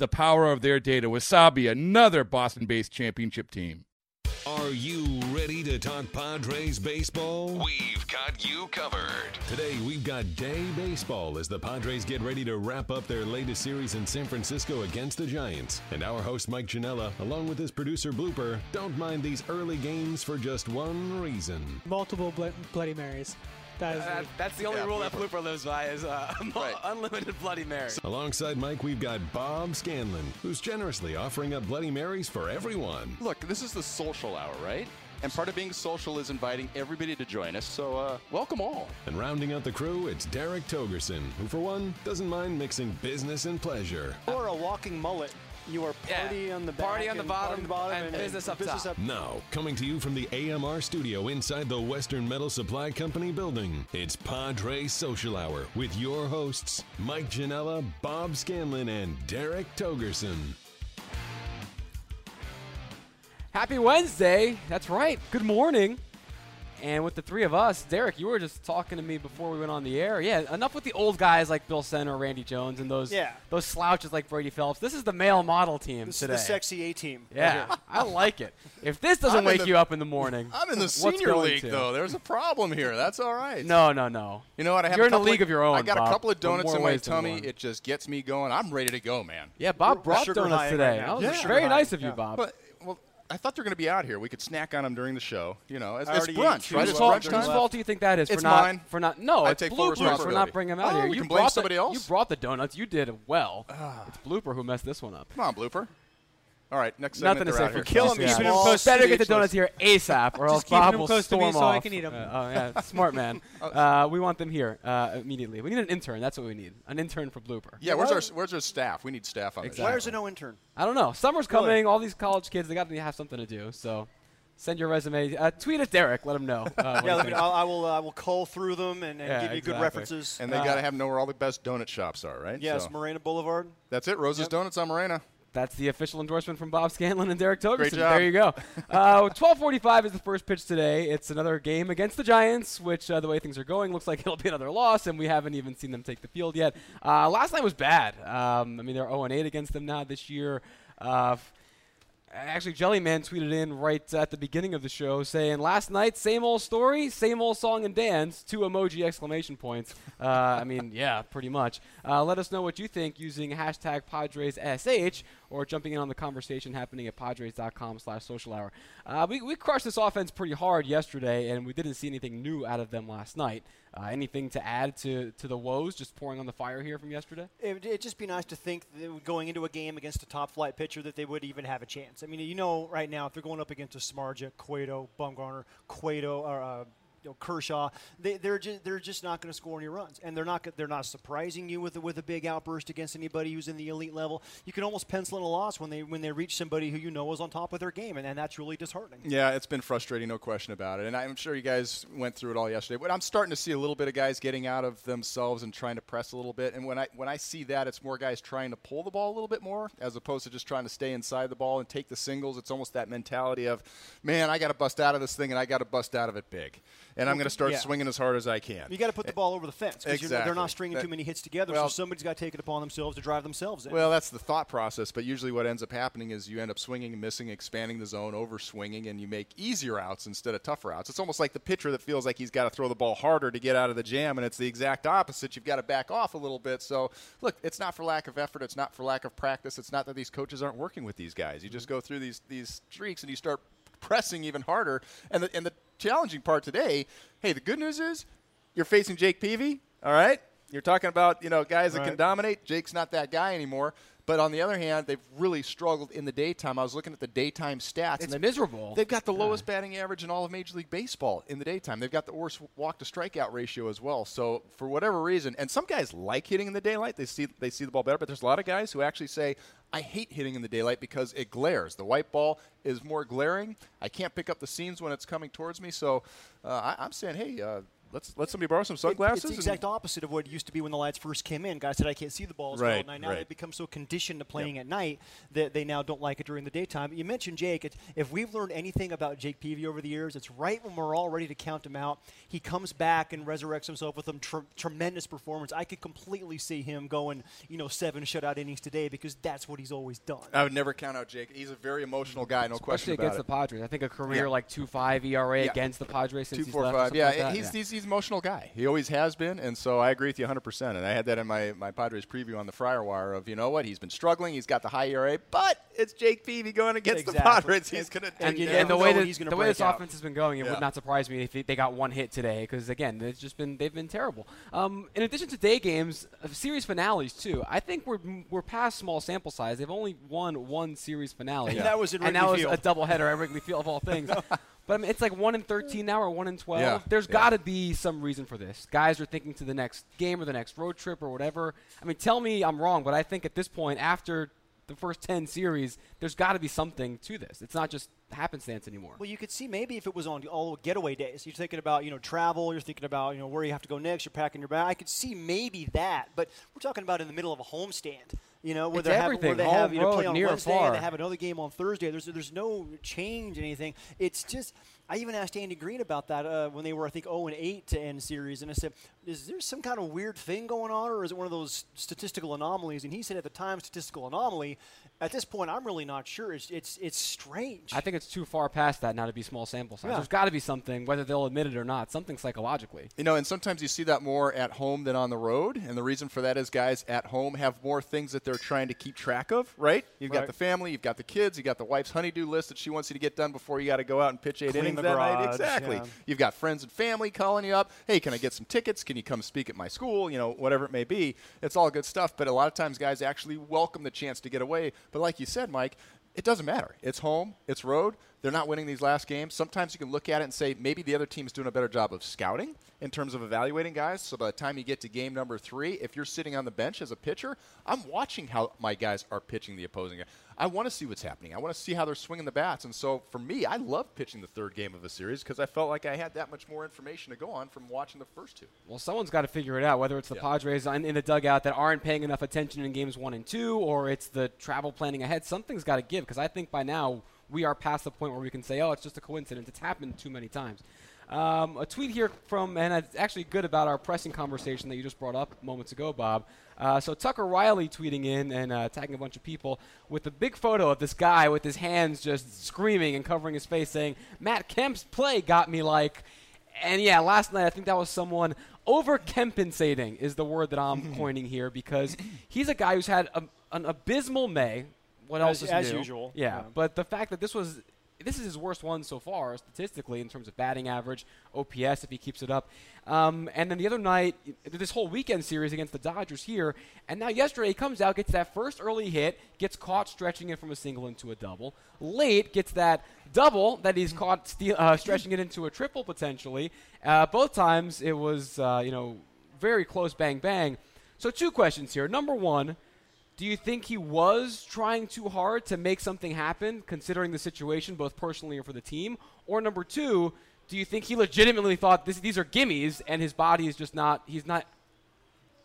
the power of their data. Wasabi, another Boston based championship team. Are you ready to talk Padres baseball? We've got you covered. Today, we've got day baseball as the Padres get ready to wrap up their latest series in San Francisco against the Giants. And our host, Mike Janela, along with his producer, Blooper, don't mind these early games for just one reason. Multiple bl- Bloody Marys. That is Uh, that's the only Yeah, rule that Blooper. Blooper lives by is uh, Right. unlimited Bloody Mary. Alongside Mike, we've got Bob Scanlan, who's generously offering up Bloody Marys for everyone. Look, this is the social hour, right? And part of being social is inviting everybody to join us. So, uh, welcome all. And rounding out the crew, it's Derek Togerson, who, for one, doesn't mind mixing business and pleasure. Or a walking mullet. You are Yeah. party on the back Party on the bottom on the bottom and business up business top. Now, coming to you from the AMR studio inside the Western Metal Supply Company building, it's Padre Social Hour with your hosts, Mike Janela, Bob Scanlan, and Derek Togerson. Happy Wednesday. That's right. Good morning. And with the three of us, Derek, you were just talking to me before we went on the air. Yeah, enough with the old guys like Bill Center, or Randy Jones, and those Yeah. those slouches like Brady Phelps. This is the male model team This today. is the sexy A team. Yeah, I like it. If this doesn't I'm wake the- you up in the morning, I'm in the senior league, to? though. There's a problem here. That's all right. No, no, no. You know what? I have You're in a league of your own, I got Bob, a couple of donuts in my tummy. It just gets me going. I'm ready to go, man. Yeah, Bob We're brought donuts today. right. That Yeah. was Sugar very nice of you, Yeah. Bob. But I thought they were going to be out here. We could snack on them during the show. You know, it's, it's brunch, right? It's as well fault, brunch during whose fault do you think that is It's for not mine. for not no? I it's take full for not bringing them out Oh, here. we you can blame somebody the, else? You brought the donuts. You did well. Ah. it's Blooper who messed this one up. Come on, blooper. All right, next Nothing to say out for here. Kill him, Yeah. keeping him Well, close Better to get the donuts here ASAP, or else keeping Bob them will close to me storm so I off. can eat 'em. Uh, oh yeah, smart man. Uh, we want them here uh, immediately. We need an intern. That's what we need. An intern for Blooper. Yeah, where's our where's our staff? We need staff on Exactly. Why this. is there no intern? I don't know. Summer's Really? coming. All these college kids, they got to have something to do. So send your resume. Uh, tweet at Derek. Let him know. Uh, Yeah, me. I'll, I will. Uh, I will cull through them and, and Yeah, give you good references. And they Uh, got to have know where all the best donut shops are, right? yes, So, Morena Boulevard. that's it. Rose's Yep. Donuts on Morena. That's the official endorsement from Bob Scanlan and Derek Togerson. There you go. Uh, 12:45 is the first pitch today. It's another game against the Giants, which uh, the way things are going looks like it'll be another loss, and we haven't even seen them take the field yet. Uh, last night was bad. Um, I mean, they're 0 8 against them now this year. Uh, f- Actually, Jellyman tweeted in right at the beginning of the show saying, "Last night, same old story, same old song and dance." Two emoji exclamation points. Uh, I mean, yeah, pretty much. Uh, let us know what you think using hashtag PadresSH or jumping in on the conversation happening at Padres.com/slash/social hour. Uh, we we crushed this offense pretty hard yesterday, and we didn't see anything new out of them last night. Uh, anything to add to to the woes just pouring on the fire here from yesterday? It would it'd just be nice to think that going into a game against a top flight pitcher that they would even have a chance. I mean, you know, right now if they're going up against a Samardzija, Cueto, Bumgarner, Cueto, or uh, you know, Kershaw, they, they're just they're just not going to score any runs, and they're not they're not surprising you with with a big outburst against anybody who's in the elite level. You can almost pencil in a loss when they when they reach somebody who you know is on top of their game, and, and that's really disheartening. Yeah, it's been frustrating, no question about it. And I'm sure you guys went through it all yesterday. But I'm starting to see a little bit of guys getting out of themselves and trying to press a little bit. And when I when I see that, it's more guys trying to pull the ball a little bit more as opposed to just trying to stay inside the ball and take the singles. It's almost that mentality of, man, I got to bust out of this thing and I got to bust out of it big. And I'm going to start Yeah. swinging as hard as I can. You got to put the ball over the fence because they're not stringing That- too many hits together. well- so somebody's got to take it upon themselves to drive themselves in. Well, that's the thought process, but usually what ends up happening is you end up swinging and missing, expanding the zone, over swinging, and you make easier outs instead of tougher outs. It's almost like the pitcher that feels like he's got to throw the ball harder to get out of the jam, and it's the exact opposite. You've got to back off a little bit. So, look, it's not for lack of effort. It's not for lack of practice. It's not that these coaches aren't working with these guys. You just mm-hmm. go through these these streaks and you start pressing even harder. And the and the challenging part today, hey, the good news is you're facing Jake Peavy. All right, you're talking about you know guys that can dominate. Jake's not that guy anymore. But on the other hand, they've really struggled in the daytime. I was looking at the daytime stats. It's and they- miserable. They've got the lowest batting average in all of Major League Baseball in the daytime. They've got the worst walk to strikeout ratio as well. So for whatever reason, and some guys like hitting in the daylight. They see they see the ball better. But there's a lot of guys who actually say, "I hate hitting in the daylight because it glares. The white ball is more glaring. I can't pick up the seams when it's coming towards me." So uh, I, I'm saying, hey. Uh, Let's let somebody borrow some It- sunglasses. It's the and- exact opposite of what it used to be when the lights first came in. Guys said, I can't see the ball as well Right, at night. Now right. they've become so conditioned to playing at night that they now don't like it during the daytime. You mentioned Jake. It's, if we've learned anything about Jake Peavy over the years, it's right when we're all ready to count him out. He comes back and resurrects himself with a tr- tremendous performance. I could completely see him going, you know, seven shutout innings today because that's what he's always done. I would never count out Jake. He's a very emotional guy, no question Especially about against it. the Padres. I think a career Yeah. like two five ERA Yeah. against the Padres since Two, he's four, left. or five. Yeah, like that. he's, he's he's an emotional guy. He always has been, and so I agree with you 100. percent And I had that in my my Padres preview on the Friar Wire of you know what he's been struggling. He's got the high ERA, but it's Jake Peavy going against the Exactly. Padres. He's going to and, you and the way when that, he's gonna the way this out. offense has been going, it Yeah. would not surprise me if they, they got one hit today. Because again, it's just been they've been terrible. Um, in addition to day games, uh, series finales too. I think we're we're past small sample size. They've only won one series finale, And that was at and that was a Field. doubleheader at Wrigley Field of all things. But I mean, it's like one in thirteen now, or one in twelve. Yeah, There's yeah. got to be some reason for this. Guys are thinking to the next game or the next road trip or whatever. I mean, tell me I'm wrong, but I think at this point, after the first ten series, there's got to be something to this. It's not just happenstance anymore. Well, you could see maybe if it was on all getaway days. You're thinking about you know travel. You're thinking about you know where you have to go next. You're packing your bag. I could see maybe that, but we're talking about in the middle of a homestand. You know where they have where they home, have you know, play on near Wednesday and they have another game on Thursday. There's there's no change in anything. It's just I even asked Andy Green about that uh, when they were I think 0 and 8 to end series, and I said, is there some kind of weird thing going on, or is it one of those statistical anomalies? And he said at the time statistical anomaly. At this point, I'm really not sure. It's it's it's strange. I think it's too far past that now to be small sample size. Yeah. There's got to be something, whether they'll admit it or not, something psychologically. You know, and sometimes you see that more at home than on the road. And the reason for that is guys at home have more things that they're trying to keep track of, right? You've got the family, you've got the kids, you've got the wife's honeydew list that she wants you to get done before you got to go out and pitch eight Clean innings the that night. Exactly. yeah. You've got friends and family calling you up. Hey, can I get some tickets? Can you come speak at my school? You know, whatever it may be. It's all good stuff. But a lot of times guys actually welcome the chance to get away. But like you said, Mike, it doesn't matter. It's home, it's road. They're not winning these last games. Sometimes you can look at it and say maybe the other team's doing a better job of scouting in terms of evaluating guys. So by the time you get to game number three, if you're sitting on the bench as a pitcher, I'm watching how my guys are pitching the opposing guy. I want to see what's happening. I want to see how they're swinging the bats. And so for me, I love pitching the third game of a series because I felt like I had that much more information to go on from watching the first two. Well, someone's got to figure it out, whether it's the Yeah. Padres in, in the dugout that aren't paying enough attention in games one and two, or it's the travel planning ahead. Something's got to give because I think by now we are past the point where we can say, oh, it's just a coincidence. It's happened too many times. Um, a tweet here from, and it's actually good about our pressing conversation that you just brought up moments ago, Bob. Uh, so Tucker Riley tweeting in and uh, tagging a bunch of people with a big photo of this guy with his hands just screaming and covering his face, saying, "Matt Kemp's play got me like." And yeah, last night I think that was someone overcompensating is the word that I'm coining here because he's a guy who's had a, an abysmal May. What else As- is as new? usual, Yeah, yeah. but the fact that this was this is his worst one so far statistically in terms of batting average, OPS if he keeps it up. Um, and then the other night, this whole weekend series against the Dodgers here, and now yesterday he comes out, gets that first early hit, gets caught stretching it from a single into a double. Late gets that double that he's caught steal, uh, stretching it into a triple potentially. Uh, both times it was uh, you know very close, bang bang. So two questions here. Number one. Do you think he was trying too hard to make something happen, considering the situation, both personally and for the team? Or number two, do you think he legitimately thought this, these are gimmies and his body is just not, he's not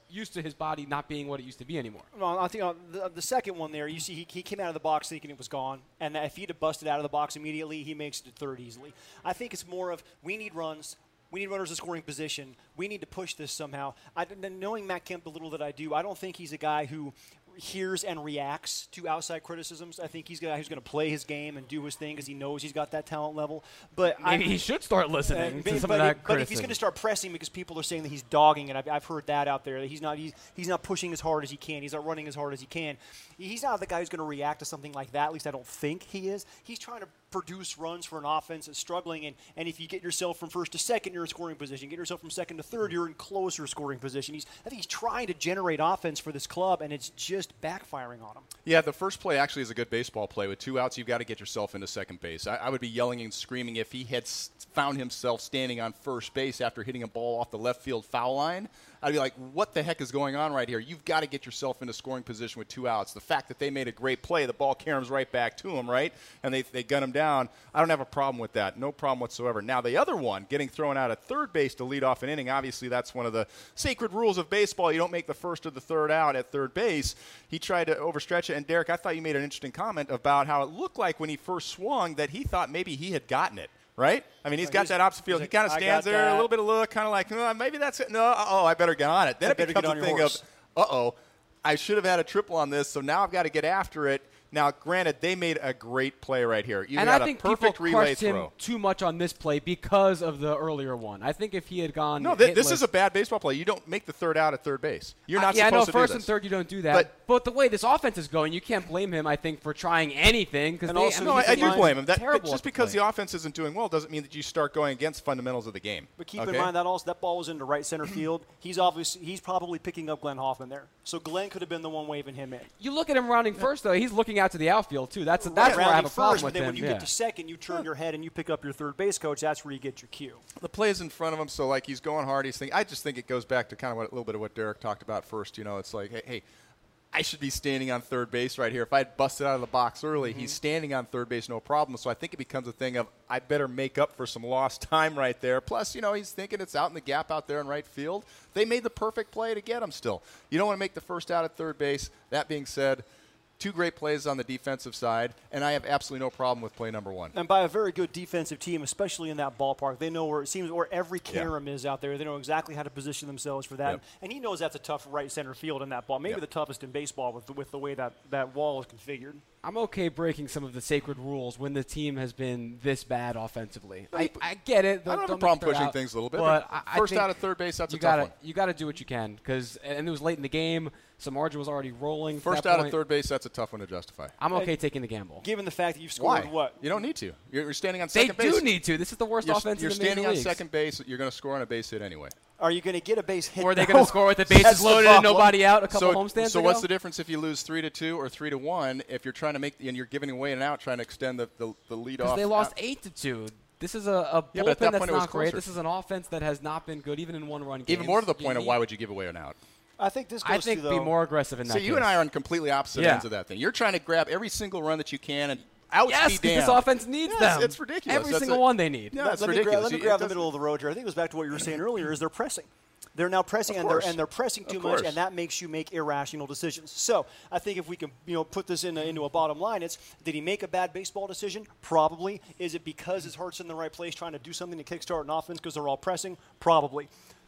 used to his body not being what it used to be anymore? Well, I think uh, the, the second one there, you see, he, he came out of the box thinking it was gone, and if he'd have busted out of the box immediately, he makes it to third easily. I think it's more of we need runs. We need runners in scoring position. We need to push this somehow. I, knowing Matt Kemp the little that I do, I don't think he's a guy who hears and reacts to outside criticisms. I think he's a guy who's going to play his game and do his thing because he knows he's got that talent level. But maybe I, he should start listening uh, to but, some but, of that but if he's going to start pressing because people are saying that he's dogging it, I've, I've heard that out there. That he's not he's, he's not pushing as hard as he can. He's not running as hard as he can. He's not the guy who's going to react to something like that. At least I don't think he is. He's trying to produce runs for an offense that's struggling. And, and if you get yourself from first to second, you're in scoring position. Get yourself from second to third, you're in closer scoring position. He's I think he's trying to generate offense for this club, and it's just backfiring on him. Yeah, the first play actually is a good baseball play. With two outs, you've got to get yourself into second base. I, I would be yelling and screaming if he had found himself standing on first base after hitting a ball off the left field foul line. I'd be like, what the heck is going on right here? You've got to get yourself into scoring position with two outs. The fact that they made a great play, the ball caroms right back to him, right? And they, they gun him down. I don't have a problem with that. No problem whatsoever. Now, the other one, getting thrown out at third base to lead off an inning, obviously that's one of the sacred rules of baseball. You don't make the first or the third out at third base. He tried to overstretch it. And, Derek, I thought you made an interesting comment about how it looked like when he first swung that he thought maybe he had gotten it right? I mean, he's got he's- that opposite field. He kind of stands there, a little bit of look, kind of like, oh, maybe that's it. No, oh, I better get on it. Then I it becomes a thing horse. of, uh oh, I should have had a triple on this, so now I've got to get after it. Now, granted, they made a great play right here. You and got I think a perfect people relay crushed him throw. too much on this play because of the earlier one. I think if he had gone, No, th- this is a bad baseball play. You don't make the third out at third base. You're not Uh, yeah, supposed no, to first do and third you don't do that. But- But, the way this offense is going, you can't blame him. I think for trying anything because And also I No, I, I do blame him. That, just because plate. the offense isn't doing well doesn't mean that you start going against fundamentals of the game. But keep okay? in mind that also that ball was into right center field. He's obviously he's probably picking up Glenn Hoffman there. So Glenn could have been the one waving him in. you look at him rounding first though; he's looking out to the outfield too. That's that's Right, where I have rounding a problem first, with but then him. when you yeah. get to second, you turn your head and you pick up your third base coach. That's where you get your cue. the play's in front of him, so like he's going hard. He's thinking. I just think it goes back to kind of what, a little bit of what Derek talked about first. You know, it's like, hey, hey, I should be standing on third base right here. If I had busted out of the box early, he's mm-hmm. standing on third base, no problem. So I think it becomes a thing of I better make up for some lost time right there. Plus, you know, he's thinking it's out in the gap out there in right field. They made the perfect play to get him. Still, you don't want to make the first out at third base. That being said. Two great plays on the defensive side, and I have absolutely no problem with play number one. And by a very good defensive team, especially in that ballpark, they know where it seems where every Yeah. is out there. They know exactly how to position themselves for that. Yep. And he knows that's a tough right center field in that ball. Maybe Yep. the toughest in baseball with the, with the way that that wall is configured. I'm okay breaking some of the sacred rules when the team has been this bad offensively. I, I get it. I don't have a problem pushing out, things a little bit, But but I, I first think out of third base, that's you a tough gotta, one. You got to do what you can because, and it was late in the game. Samardzija was already rolling. First out point. at third base, that's a tough one to justify. I'm okay taking the gamble. Given the fact that you've Why? scored what? You don't need to. You're, you're standing on They second do need to. This is the worst You're, offense you're in the major standing on leagues. second base. You're going to score on a base hit anyway. Are you going to get a base hit? Or are they going to score with the bases That's the loaded and nobody out a couple so, homestands so ago? what's the difference if you lose three to two or three to one? If you're trying to make and you're giving away an out, trying to extend the the, the lead Because off. they lost out. eight to two. This is a, a Yeah, bullpen that that's point it was not great. This is an offense that has not been good, even in one-run games. Even more to the You point of why would you give away an out? I think this goes I think to be more aggressive in that So you and. I are on completely opposite Yeah. ends of that thing. You're trying to grab every single run that you can and out Yes, be 'cause this offense needs Yes, them. It's ridiculous. Every That's single a- one they need. Yeah, let, it's let me ridiculous. let me grab the middle of the road here. I think it goes back to what you were saying earlier. Is they're pressing. They're now pressing, and they're and they're pressing too much, and that makes you make irrational decisions. So I think if we can, you know, put this in a, into a bottom line, it's did he make a bad baseball decision? Probably. Is it because his heart's in the right place, trying to do something to kickstart an offense because they're all pressing? Probably.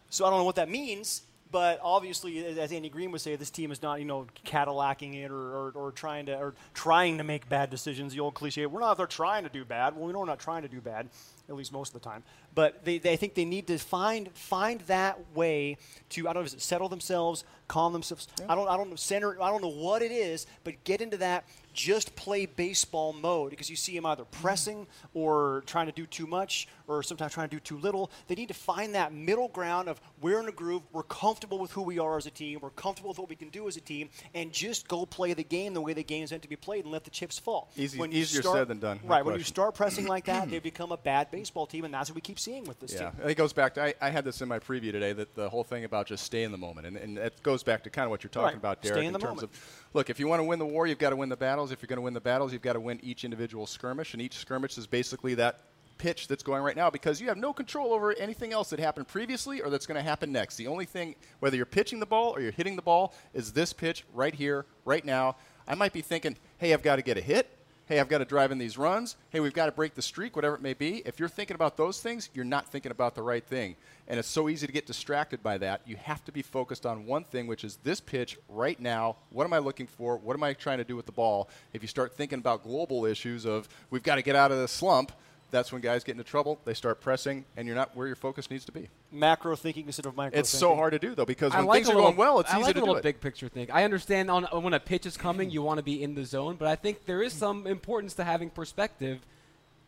So I don't know what that means. But obviously, as Andy Green would say, this team is not, you know, Cadillacing it or, or, or trying to or trying to make bad decisions. The old cliche: we're not. They're trying to do bad. Well, we know we're not trying to do bad, at least most of the time. But they, they think they need to find find that way to I don't know, is it settle themselves, calm themselves. I don't I don't know center. I don't know what it is, but get into that just play baseball mode because you see them either pressing or trying to do too much or sometimes trying to do too little. They need to find that middle ground of we're in a groove, we're comfortable with who we are as a team, we're comfortable with what we can do as a team, and just go play the game the way the game is meant to be played and let the chips fall. Easy- When easier start- said than done, no Right. When you start pressing like that, they become a bad baseball team, and that's what we keep seeing with this Yeah, team. it goes back to I, I had this in my preview today that the whole thing about just stay in the moment, and, and it goes back to kind of what you're talking Right, about, stay Derek, in the terms moment. of look, if you want to win the war, you've got to win the battles. If you're going to win the battles, you've got to win each individual skirmish, and each skirmish is basically that pitch that's going right now because you have no control over anything else that happened previously or that's going to happen next. The only thing, whether you're pitching the ball or you're hitting the ball, is this pitch right here, right now. I might be thinking, hey, I've got to get a hit. Hey, I've got to drive in these runs. Hey, we've got to break the streak, whatever it may be. If you're thinking about those things, you're not thinking about the right thing. And it's so easy to get distracted by that. You have to be focused on one thing, which is this pitch right now. What am I looking for? What am I trying to do with the ball? If you start thinking about global issues of we've got to get out of the slump, that's when guys get into trouble. They start pressing, and you're not where your focus needs to be. Macro thinking instead of micro. It's so hard to do though because I when like things a are little, going well, it's I easy like to a little do it. big picture thing. I understand on when a pitch is coming, you want to be in the zone, but I think there is some importance to having perspective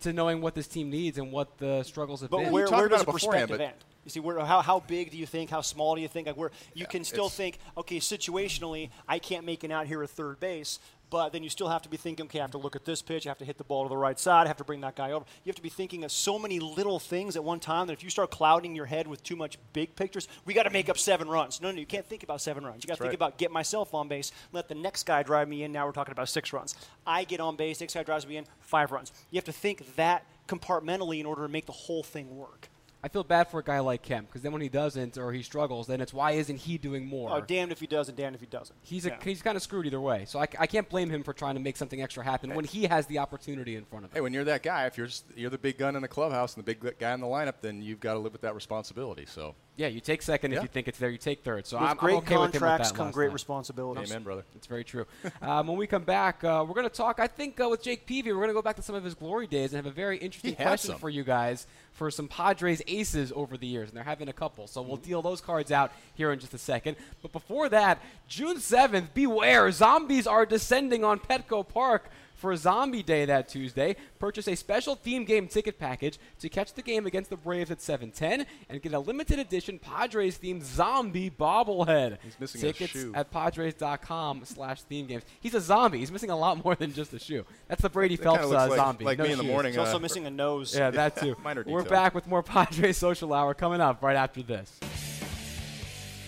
to knowing what this team needs and what the struggles have But been. where, talked where about does the beforehand, perspective end? You see, where, how, how big do you think? How small do you think? Like where you can still think, okay, situationally, I can't make an out here at third base, but then you still have to be thinking, okay, I have to look at this pitch, I have to hit the ball to the right side, I have to bring that guy over. You have to be thinking of so many little things at one time that if you start clouding your head with too much big pictures, we got to make up seven runs. No, no, you can't think about seven runs. You got to think right. about get myself on base, let the next guy drive me in. Now we're talking about six runs. I get on base, next guy drives me in, five runs. You have to think that compartmentally in order to make the whole thing work. I feel bad for a guy like Kemp because then when he doesn't or he struggles, then it's why isn't he doing more? Oh, damned if he does and damned if he doesn't. He's a, Yeah. he's kind of screwed either way. So I, I can't blame him for trying to make something extra happen when he has the opportunity in front of him. Hey, when you're that guy, if you're just, you're the big gun in the clubhouse and the big guy in the lineup, then you've got to live with that responsibility. So, Yeah, you take second if you think it's there. You take third. So With I'm, great I'm okay with him with contracts that come great night. responsibilities. amen, brother. It's very true. um, when we come back, uh, we're going to talk, I think, uh, with Jake Peavy. We're going to go back to some of his glory days and have a very interesting He question some. for you guys for some Padres aces over the years. And they're having a couple. So we'll deal those cards out here in just a second. But before that, June 7th, beware. Zombies are descending on Petco Park. For Zombie Day that Tuesday, purchase a special theme game ticket package to catch the game against the Braves at 7:10 and get a limited edition Padres themed zombie bobblehead. He's missing a Tickets shoe. at padres.com slash theme games. He's a zombie. He's missing a lot more than just a shoe. That's the Brady kinda Phelps looks uh, like- zombie. like No me in the morning. He's also Uh, missing a nose. Yeah, that too. Minor We're detail. back with more Padres Social Hour coming up right after this.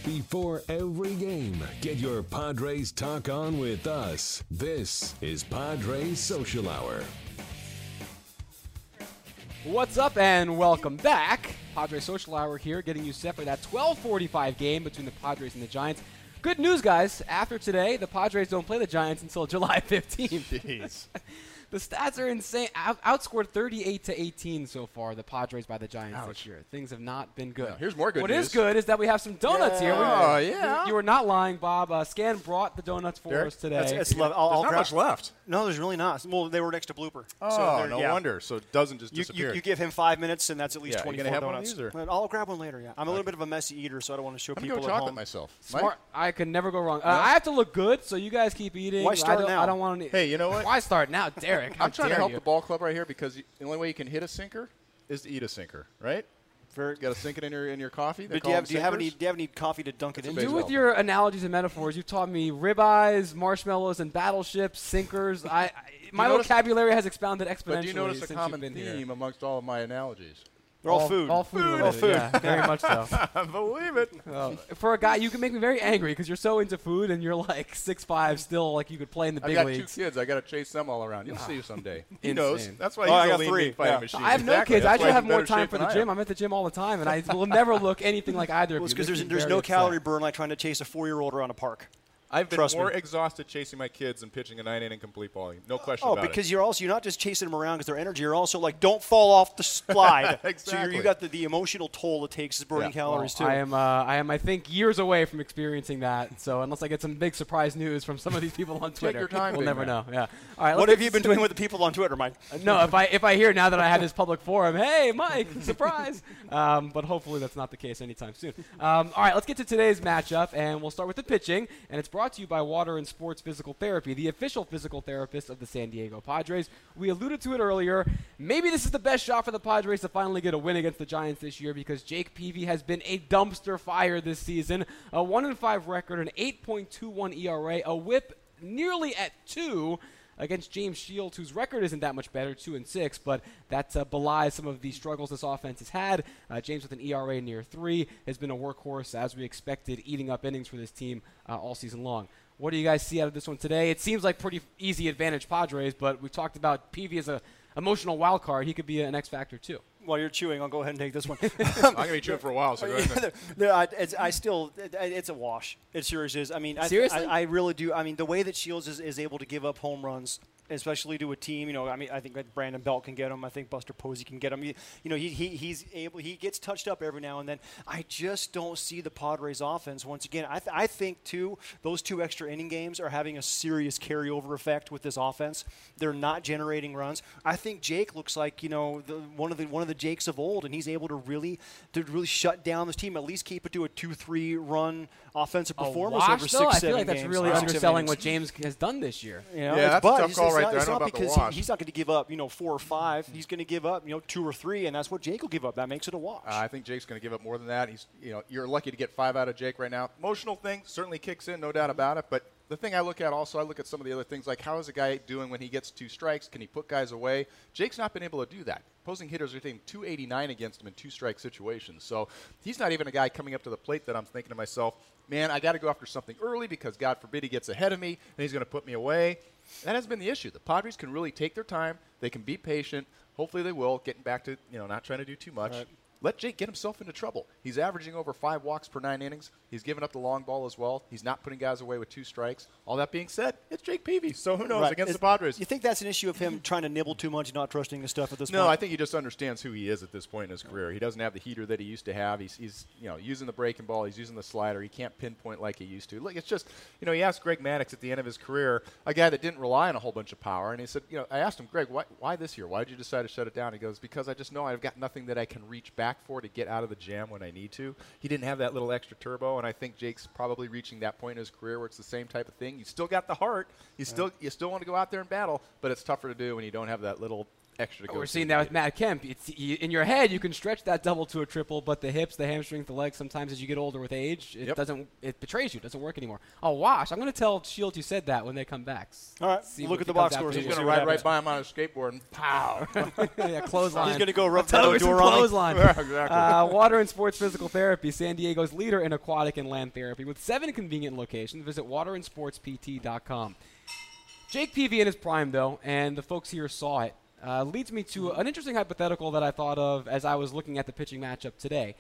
Before every game, get your Padres talk on with us. This is Padres Social Hour. What's up and welcome back. Padres Social Hour here, getting you set for that 12:45 game between the Padres and the Giants. Good news, guys. After today, the Padres don't play the Giants until July 15th. Jeez. The stats are insane. Out- outscored 38 to 18 so far. The Padres by the Giants this year. Things have not been good. Here's more good What is news. good is that we have some donuts here. We- Oh, yeah. You, you were not lying, Bob. Uh, Scan brought the donuts for Derek, us today. That's, it's le- I'll, There's I'll not grab- much left. No, there's really not. Well, they were next to blooper. Oh, so no yeah. wonder. So it doesn't just You, you, disappear. you give him five minutes, and that's at least Yeah, you 24 gonna have one of donuts. these, or- But I'll grab one later. Yeah, I'm a little bit of a messy eater, so I don't want to show I'm gonna people go at chocolate home. myself. Smart. Mike? I can never go wrong. Uh, I have to look good, so you guys keep eating. Why start don't, now? I don't want to. Eat. Hey, you know what? Why start now, Derek? How I'm trying to help you. the ball club right here because the only way you can hit a sinker is to eat a sinker, right? Very You got to sink it in your in your coffee. They But do you, have, do you have any? Do you have any coffee to dunk it That's into? a Do with your analogies and metaphors. You've taught me ribeyes, marshmallows, and battleships, sinkers. I, I my notice- vocabulary has expanded exponentially But do you notice a common theme here. amongst all of my analogies? They're all, food. All food. All food. Yeah, very much so. Believe it. Well, for a guy, you can make me very angry because you're so into food and you're like six five, still like you could play in the I've big got leagues. two kids. I got to chase them all around. You'll see you someday. He knows. That's why Oh, I he's got a lean three. meat fighting Yeah. machine. I have no Exactly. kids. I That's actually why he's have more time for the gym. I'm at the gym all the time, and I will never look anything like either of you. it's because there's, there's no upset. calorie burn like trying to chase a four-year-old around a park. I've been Trust more me. exhausted chasing my kids than pitching a nine inning complete ball. No question about it. Oh, about because it. you're also you're not just chasing them around because they're energy. You're also like, don't fall off the slide. exactly. So you're, you got the, the emotional toll it takes is burning Yeah. calories Well, too. I am, uh, I am, I think, years away from experiencing that. So unless I get some big surprise news from some of these people on Twitter, your time, we'll never man. know. Yeah. All right. what have you been doing with the people on Twitter, Mike? No, if I if I hear now that I have this public forum, hey Mike, surprise! Um, but hopefully that's not the case anytime soon. Um, all right, let's get to today's matchup, and we'll start with the pitching. And it's brought to you by Water and Sports Physical Therapy, the official physical therapist of the San Diego Padres. We alluded to it earlier. Maybe this is the best shot for the Padres to finally get a win against the Giants this year because Jake Peavy has been a dumpster fire this season. A one and five record, an 8.21 ERA, a WHIP nearly at two against James Shields, whose record isn't that much better, two and six, but that uh, belies some of the struggles this offense has had. Uh, James with an ERA near three has been a workhorse as we expected, eating up innings for this team uh, all season long. What do you guys see out of this one today? It seems like pretty easy advantage Padres, but we talked about Peavy as a emotional wild card. He could be an X factor too. While you're chewing, I'll go ahead and take this one. I'm going to be chewing for a while, so go ahead. No, I, it's, I still, it, it's a wash. It seriously is. I mean, I, Seriously? I, I really do. I mean, the way that Shields is, is able to give up home runs especially to a team. You know, I mean, I think that Brandon Belt can get him. I think Buster Posey can get him. You, you know, he, he he's able. He gets touched up every now and then. I just don't see the Padres offense once again. I, th- I think too those two extra inning games are having a serious carryover effect with this offense. They're not generating runs. I think Jake looks like you know the, one of the one of the Jakes of old, and he's able to really to really shut down this team. At least keep it to a two three run offensive A performance wash, over though? six I feel like that's games, really underselling what James has done this year. You know, Yeah, it's- that's a tough it's- call it's right not, there. It's not know about the because he- he's not going to give up, you know, four or five. He's going to give up, you know, two or three, and that's what Jake will give up. That makes it a wash. Uh, I think Jake's going to give up more than that. He's, you know, you're lucky to get five out of Jake right now. Emotional thing certainly kicks in, no doubt about it. But the thing I look at also, I look at some of the other things like how is a guy doing when he gets two strikes? Can he put guys away? Jake's not been able to do that. Opposing hitters are hitting 289 against him in two strike situations. So he's not even a guy coming up to the plate that I'm thinking to myself, man, I got to go after something early because God forbid he gets ahead of me and he's going to put me away. That has been the issue. The Padres can really take their time. They can be patient. Hopefully they will, getting back to, you know, not trying to do too much. Let Jake get himself into trouble. He's averaging over five walks per nine innings. He's giving up the long ball as well. He's not putting guys away with two strikes. All that being said, it's Jake Peavy, so who knows Right. against Is- the Padres? You think that's an issue of him trying to nibble too much, and not trusting his stuff at this point? No, I think he just understands who he is at this point in his career. He doesn't have the heater that he used to have. He's, he's you know using the breaking ball. He's using the slider. He can't pinpoint like he used to. Look, it's just you know he asked Greg Maddux at the end of his career, a guy that didn't rely on a whole bunch of power, and he said, you know, I asked him, Greg, why, why this year? Why did you decide to shut it down? He goes, because I just know I've got nothing that I can reach back for to get out of the jam when I need to. He didn't have that little extra turbo, and I think Jake's probably reaching that point in his career where it's the same type of thing. You still got the heart. You still you still want to go out there and battle, but it's tougher to do when you don't have that little extra. We're seeing that with. Matt Kemp. It's you, in your head, you can stretch that double to a triple, but the hips, the hamstrings, the legs. Sometimes, as you get older with age, it Yep. doesn't. It betrays you. It doesn't work anymore. Oh, wash! I'm going to tell Shields you said that when they come back. All right, see look at the box comes scores. He's going to ride right by him on a skateboard and pow. yeah, clothesline. He's going to go rub Tell that her door on me. clothesline. Yeah, exactly. Uh, water and sports physical therapy, San Diego's leader in aquatic and land therapy, with seven convenient locations. Visit waterandsportspt.com. Jake Peavy in his prime, though, and the folks here saw it, uh, leads me to an interesting hypothetical that I thought of as I was looking at the pitching matchup today.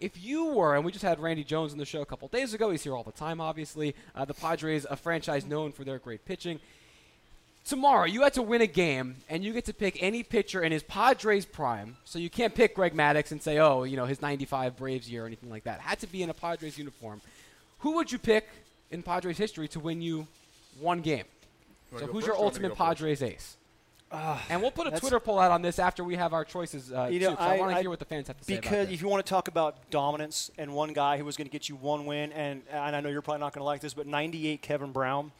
If you were, and we just had Randy Jones on the show a couple days ago, he's here all the time, obviously. Uh, the Padres, a franchise known for their great pitching. Tomorrow, you had to win a game, and you get to pick any pitcher in his Padres prime. So you can't pick Greg Maddux and say, oh, you know, his 95 Braves year or anything like that. Had to be in a Padres uniform. Who would you pick in Padres history to win you one game? So who's your or want me to ultimate Padres first? Padres ace? and we'll put a Twitter poll out on this after we have our choices, uh, You too, I, I- want to hear what the fans have to say Because this. if you want to talk about dominance and one guy who was going to get you one win, and, and I know you're probably not going to like this, but 98 Kevin Brown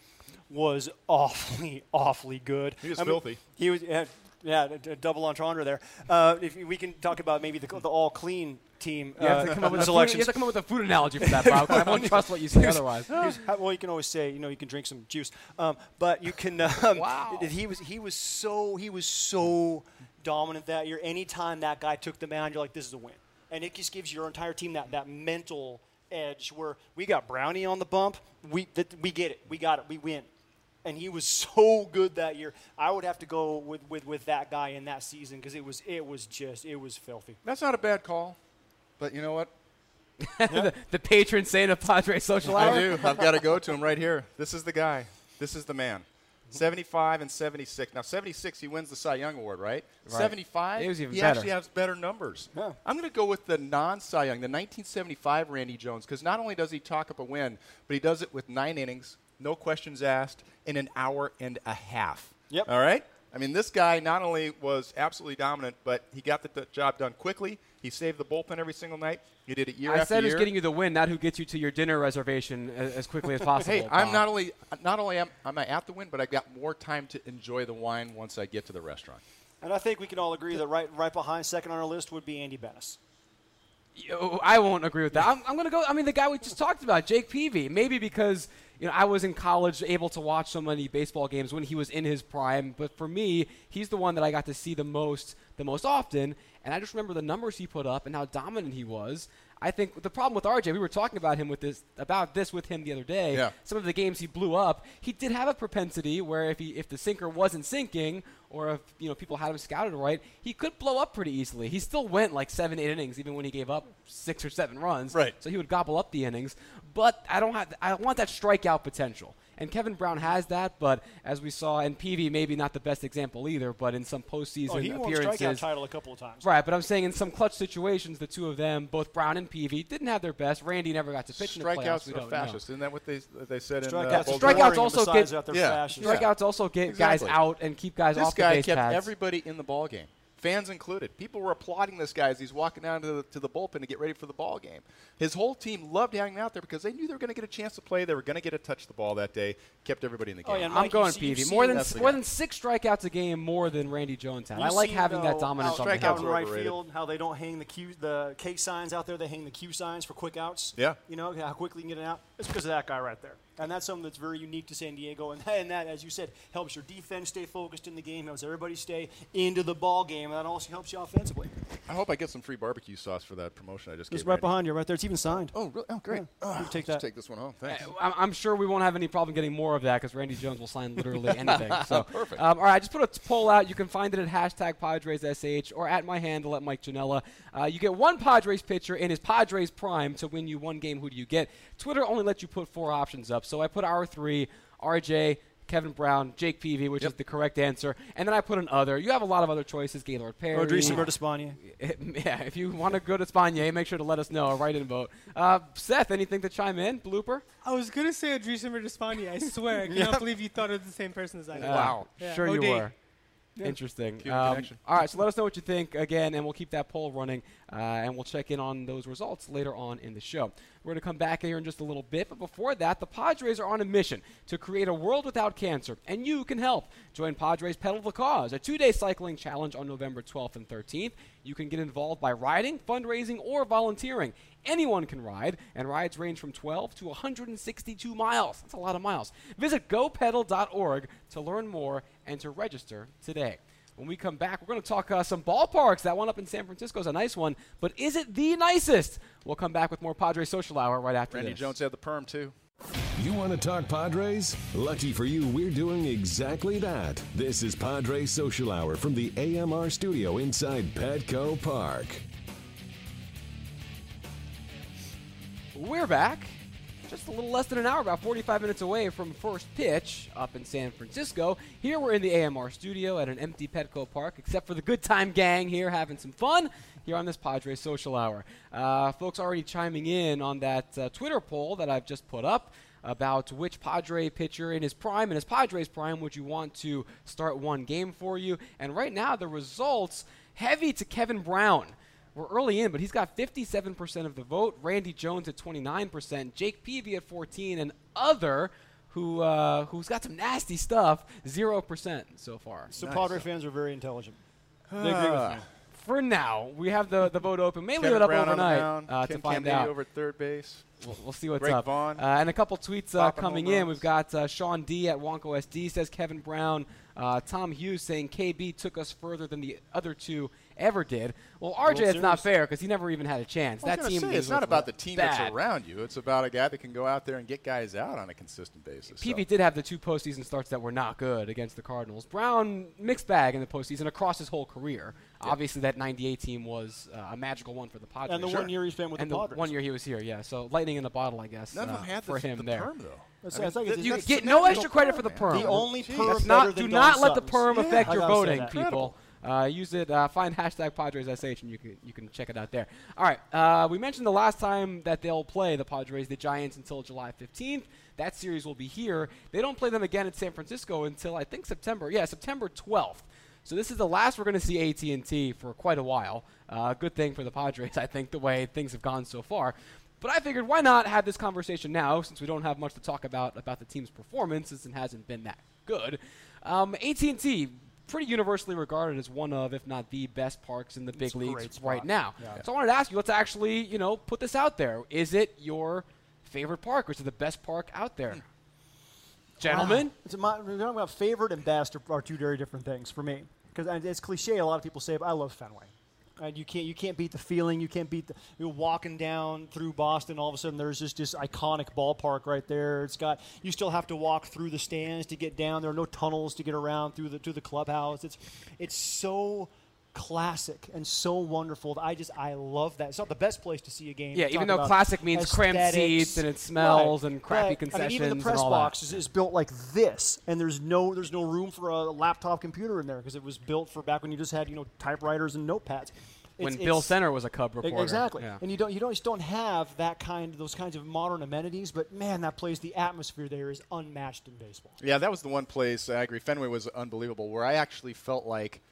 was awfully, awfully good. He was I mean, filthy. he was, yeah, yeah d- d- double entendre there. Uh, if we can talk about maybe the, the all clean team you have, uh, to come up with a food, you have to come up with a food analogy for that, Bob. I won't trust what you say otherwise. How- well, you can always say, you know, you can drink some juice, um, but you can. Um, Wow. He was he was so he was so dominant that year. Anytime that guy took the mound, you're like, this is a win, and it just gives your entire team that that mental edge where we got Brownie on the bump. We that, we get it. We got it. We win. And he was so good that year. I would have to go with, with, with that guy in that season because it was it was just it was filthy. That's not a bad call, but you know what? the, the patron saint of Padres social hour. I do. I've got to go to him right here. This is the guy. This is the man. 75 and 76. Now, 76, he wins the Cy Young Award, right? right. 75, was even he better. actually has better numbers. Yeah. I'm going to go with the non-Cy Young, the 1975 Randy Jones, because not only does he talk up a win, but he does it with nine innings, no questions asked, in an hour and a half. Yep. All right? I mean, this guy not only was absolutely dominant, but he got the the job done quickly. He saved the bullpen every single night. He did it year I after said year. who's getting you the win, not who gets you to your dinner reservation as, as quickly as possible. Hey, I'm not only not only am, am I at the win, but I got more time to enjoy the wine once I get to the restaurant. And I think we can all agree that right right behind second on our list would be Andy Benes. I won't agree with that. I'm, I'm going to go. I mean, the guy we just talked about, Jake Peavy. Maybe because you know I was in college, able to watch so many baseball games when he was in his prime. But for me, he's the one that I got to see the most, the most often. And I just remember the numbers he put up and how dominant he was. I think the problem with RJ, we were talking about him with this about this with him the other day. Yeah. Some of the games he blew up, he did have a propensity where if he if the sinker wasn't sinking or if you know people had him scouted right, he could blow up pretty easily. He still went like seven, eight innings even when he gave up six or seven runs. Right. So he would gobble up the innings. But I don't have I want that strikeout potential. And Kevin Brown has that. But as we saw, and Peavy maybe not the best example either, but in some postseason Oh, he won appearances, strikeout title a couple of times. Right, but I'm saying in some clutch situations, the two of them, both Brown and Peavy, didn't have their best. Randy never got to pitch in the playoffs. Strikeouts We are don't know. fascist. Isn't that what they they said in Strikeouts, uh, Strikeouts also get- that they're Yeah. fascist. Strikeouts also get Exactly. guys out and keep guys This off the base This guy kept paths. everybody in the ball game, fans included. People were applauding this guy as he's walking down to the, to the bullpen to get ready for the ball game. His whole team loved hanging out there because they knew they were going to get a chance to play. They were going to get to touch the ball that day. Kept everybody in the oh, game. Oh, game. yeah, I'm going you've Peavy. More than more guy. than six strikeouts a game, more than Randy Jones had. I You've like seen, having that though, dominance how, on the strikeouts hill. in right field, how they don't hang the Q, the K signs out there. They hang the Q signs for quick outs. Yeah. You know how quickly you can get it out. It's because of that guy right there, and that's something that's very unique to San Diego. And that, and that, as you said, helps your defense stay focused in the game, helps everybody stay into the ball game, and that also helps you offensively. I hope I get some free barbecue sauce for that promotion I just It's gave. right behind you, right there. It's even signed. Oh, really? Oh, great. Yeah. Ugh, You take just that. Take this one home. Thanks. I'm I'm sure we won't have any problem getting more of that because Randy Jones will sign literally anything. So, Perfect. Um, all right, I just put a poll out. You can find it at hashtag PadresSH or at my handle at Mike Janela. Uh, you get one Padres pitcher in his Padres prime to win you one game. Who do you get? Twitter only lets you put four options up, so I put our three: RJ. Kevin Brown, Jake Peavy, which is the correct answer, and then I put an other. You have a lot of other choices: Gaylord Perry, Odrisamer Despaigne. yeah, if you want to go to Spanier, make sure to let us know. Write in vote. Uh, Seth, anything to chime in? Blooper? I was gonna say Odrisamer Despaigne. I swear, I cannot believe you thought of the same person as I did. Wow. Yeah. Sure you O'Day. Were. Interesting. Um, all right, so let us know what you think again, and we'll keep that poll running, uh, and we'll check in on those results later on in the show. We're going to come back here in just a little bit, but before that, the Padres are on a mission to create a world without cancer, and you can help. Join Padres Pedal the Cause, a two-day cycling challenge on November 12th and 13th. You can get involved by riding, fundraising, or volunteering. Anyone can ride, and rides range from 12 to 162 miles. That's a lot of miles. Visit gopedal.org to learn more and to register today. When we come back, we're going to talk uh, some ballparks. That one up in San Francisco is a nice one, but is it the nicest? We'll come back with more Padres Social Hour right after Randy this. Jones had the perm too. You want to talk Padres? Lucky for you, we're doing exactly that. This is Padres Social Hour from the AMR studio inside Petco Park. We're back. Just a little less than an hour, about 45 minutes away from first pitch up in San Francisco. Here we're in the AMR studio at an empty Petco Park, except for the good time gang here having some fun here on this Padres Social Hour. Uh, folks already chiming in on that uh, Twitter poll that I've just put up about which Padre pitcher in his prime, and his Padres prime, would you want to start one game for you. And right now, the results heavy to Kevin Brown. We're early in, but he's got 57% of the vote. Randy Jones at 29%, Jake Peavy at 14, and other who uh, who's got some nasty stuff, zero percent so far. So Padre fans are very intelligent. They agree with me. For now, we have the, the vote open. Maybe Kevin leave it up Brown on the overnight mound. uh, Ken to find Camby out. over third base. We'll, we'll see what's Greg up. Vaughn. Uh, and a couple tweets uh, coming in. runs. We've got uh, Sean D at Wonko SD says Kevin Brown. Uh, Tom Hughes saying KB took us further than the other two ever did. Well, RJ, it's not fair because he never even had a chance. I that gonna team say, was- it's not about the team bad. that's around you. It's about a guy that can go out there and get guys out on a consistent basis. so. Peavy did have the two postseason starts that were not good against the Cardinals. Brown mixed bag in the postseason across his whole career. Obviously, that '98 team was uh, a magical one for the Padres. And the Sure. one year he spent with and the the Padres. one year he was here, yeah. So lightning in the bottle, I guess. None uh, of them had for the, him the there. perm though. That's- I mean, that's like th- You that's get no extra credit for the perm, The only Jeez. perm. Not, do Don not let the perm affect I your voting, that. people. Uh, use it. Uh, find hashtag Padres SH, and you can you can check it out there. All right. Uh, we mentioned the last time that they'll play the Padres, the Giants, until July 15th. That series will be here. They don't play them again in San Francisco until I think September. Yeah, September 12th. So this is the last we're going to see AT&T for quite a while. Uh, good thing for the Padres, I think, the way things have gone so far. But I figured, why not have this conversation now, since we don't have much to talk about about the team's performance, since it hasn't been that good. Um, AT&T, pretty universally regarded as one of, if not the best parks in the big It's a leagues right now. Yeah. So I wanted to ask you, let's actually, you know, put this out there. Is it your favorite park, or is it the best park out there? Hmm. Gentlemen? It's my, we're talking about favorite and best are, are two very different things for me. Because it's cliche. A lot of people say, but I love Fenway. You can't you can't beat the feeling. You can't beat the you're walking down through Boston. All of a sudden, there's just this iconic ballpark right there. It's got you still have to walk through the stands to get down. There are no tunnels to get around through the to the clubhouse. It's it's so classic and so wonderful. I just I love that. It's not the best place to see a game. Yeah, even though classic means cramped seats and it smells Right, and crappy right. I concessions mean, even the and press all box is, is built like this, and there's no there's no room for a laptop computer in there because it was built for back when you just had you know typewriters and notepads. when It's- Bill it's- Center was a Cub reporter. Exactly, Yeah. and you don't you don't just don't have that kind those kinds of modern amenities. But man, that place, the atmosphere there is unmatched in baseball. Yeah, that was the one place I agree. Fenway was unbelievable, where I actually felt like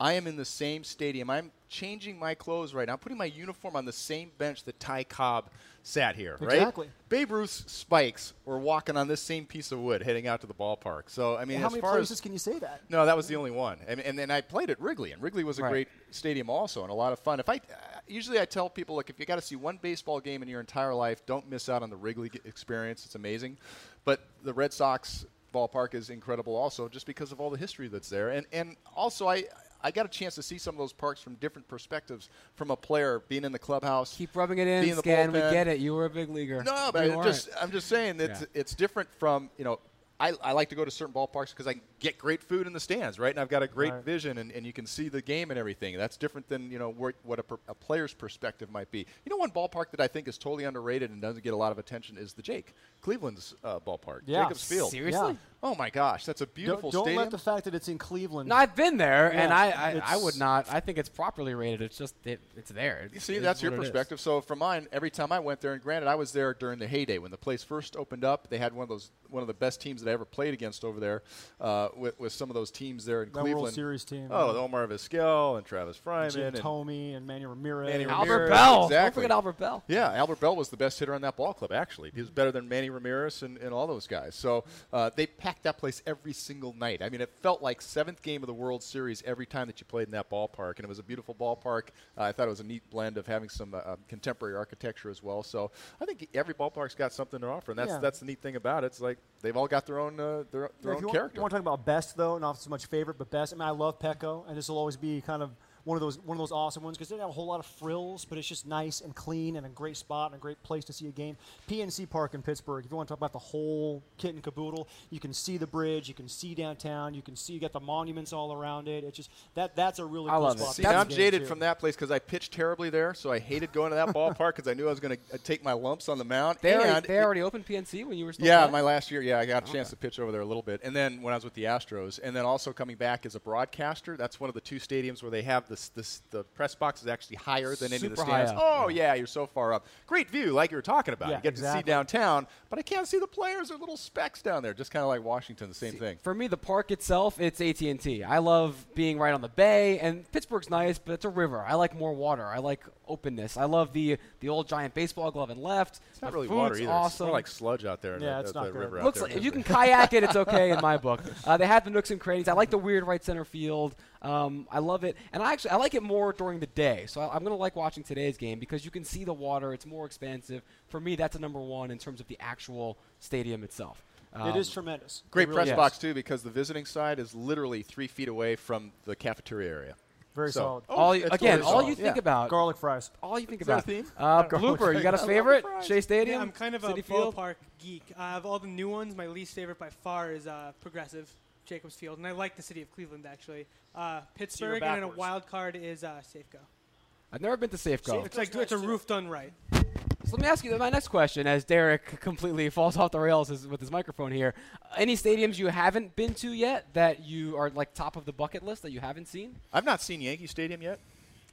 I am in the same stadium. I'm changing my clothes right now, I'm putting my uniform on the same bench that Ty Cobb sat here. Right? Exactly. Babe Ruth's spikes were walking on this same piece of wood, heading out to the ballpark. So I mean, How as many far places can you say that? no, that was the only one. And, and then I played at Wrigley, and Wrigley was a Right. great stadium also, and a lot of fun. If I uh, usually I tell people, look, if you got to see one baseball game in your entire life, don't miss out on the Wrigley experience. It's amazing. But the Red Sox ballpark is incredible also, just because of all the history that's there, and and also I. I got a chance to see some of those parks from different perspectives. From a player being in the clubhouse, Keep rubbing it in, Be in the Scan. We get it. You were a big leaguer. no, but I'm just I'm just saying that Yeah. it's, it's different from you know. I, I like to go to certain ballparks because I get great food in the stands, right? And I've got a great Right. vision, and, and you can see the game and everything. That's different than you know what, what a, per, a player's perspective might be. You know, one ballpark that I think is totally underrated and doesn't get a lot of attention is the Jake Cleveland's uh, ballpark, Yeah. Jacobs Field. Seriously? Yeah. Oh my gosh, that's a Don't, beautiful don't stadium. let the fact that it's in Cleveland. No, I've been there, and I, I, I would not. I think it's properly rated. It's just it, it's there. You see, that's your what it is. perspective. So for mine, every time I went there, and granted, I was there during the heyday when the place first opened up. They had one of those, one of the best teams that I ever played against over there, uh, with, with some of those teams there in That Cleveland. World Series team. Oh, the Omar Vizquel and Travis Fryman. Jim and- Thome and Manny Ramirez. Manny Ramirez. Albert Ramirez, Belle. Don't forget Albert Belle. Yeah, Albert Belle was the best hitter on that ball club. Actually, he was better than Manny Ramirez and, and all those guys. So uh, they packed that place every single night. I mean, it felt like seventh game of the World Series every time that you played in that ballpark, and it was a beautiful ballpark. Uh, I thought it was a neat blend of having some uh, contemporary architecture as well. So I think every ballpark's got something to offer, and that's Yeah. that's the neat thing about it. It's like they've all got their own uh, their, their own you want, character. you want to talk about best though, not so much favorite, but best. I mean, I love Petco, and this will always be kind of one of those one of those awesome ones because they don't have a whole lot of frills, but it's just nice and clean and a great spot and a great place to see a game. PNC Park in Pittsburgh. If you want to talk about the whole kit and caboodle, you can see the bridge, you can see downtown, you can see you got the monuments all around it. It's just that that's a really I cool love it. spot. to See, see a I'm jaded too. from that place because I pitched terribly there, so I hated going to that ballpark because I knew I was going to uh, take my lumps on the mound. They, already, they it- already opened PNC when you were still Yeah, playing? my last year, yeah, I got a chance to pitch over there a little bit, and then when I was with the Astros, and then also coming back as a broadcaster. That's one of the two stadiums where they have this, this the press box is actually higher than any of the Super stands. Oh yeah, you're so far up. Great view, like you were talking about. Yeah, you get to see downtown, but I can't see the players. They're little specks down there, just kind of like Washington. The same thing. For me, the park itself, it's AT&T. I love being right on the bay, and Pittsburgh's nice, but it's a river. I like more water. I like openness. I love the the old giant baseball glove and left. It's not The really water either. It's Awesome. more like sludge out there. in Yeah, that- it's that- not good. river out Looks there. like if you can kayak it, it's okay in my book. Uh, they have the nooks and crannies. I like the weird right center field. Um, I love it, and I actually I like it more during the day. So I, I'm gonna like watching today's game because you can see the water. It's more expansive. For me, that's a number one in terms of the actual stadium itself. it is Um, tremendous. Great really press is. box too, because the visiting side is literally three feet away from the cafeteria area. Very So- solid. Oh, all you, again, very all solid. you think Yeah. about Garlic fries. all you think Is that a about. theme? Uh, Garlic blooper, you got a favorite? Garlic Shea Stadium. Yeah, I'm kind of a Citi Field? ballpark geek. I have all the new ones. My least favorite by far is uh, Progressive, Jacobs Field, and I like the city of Cleveland actually. Uh, Pittsburgh, and then a wild card is uh, Safeco. I've never been to Safeco. It's like it's a roof done right. So let me ask you my next question as Derek completely falls off the rails with his microphone here. Any stadiums you haven't been to yet that you are like top of the bucket list that you haven't seen? I've not seen Yankee Stadium yet.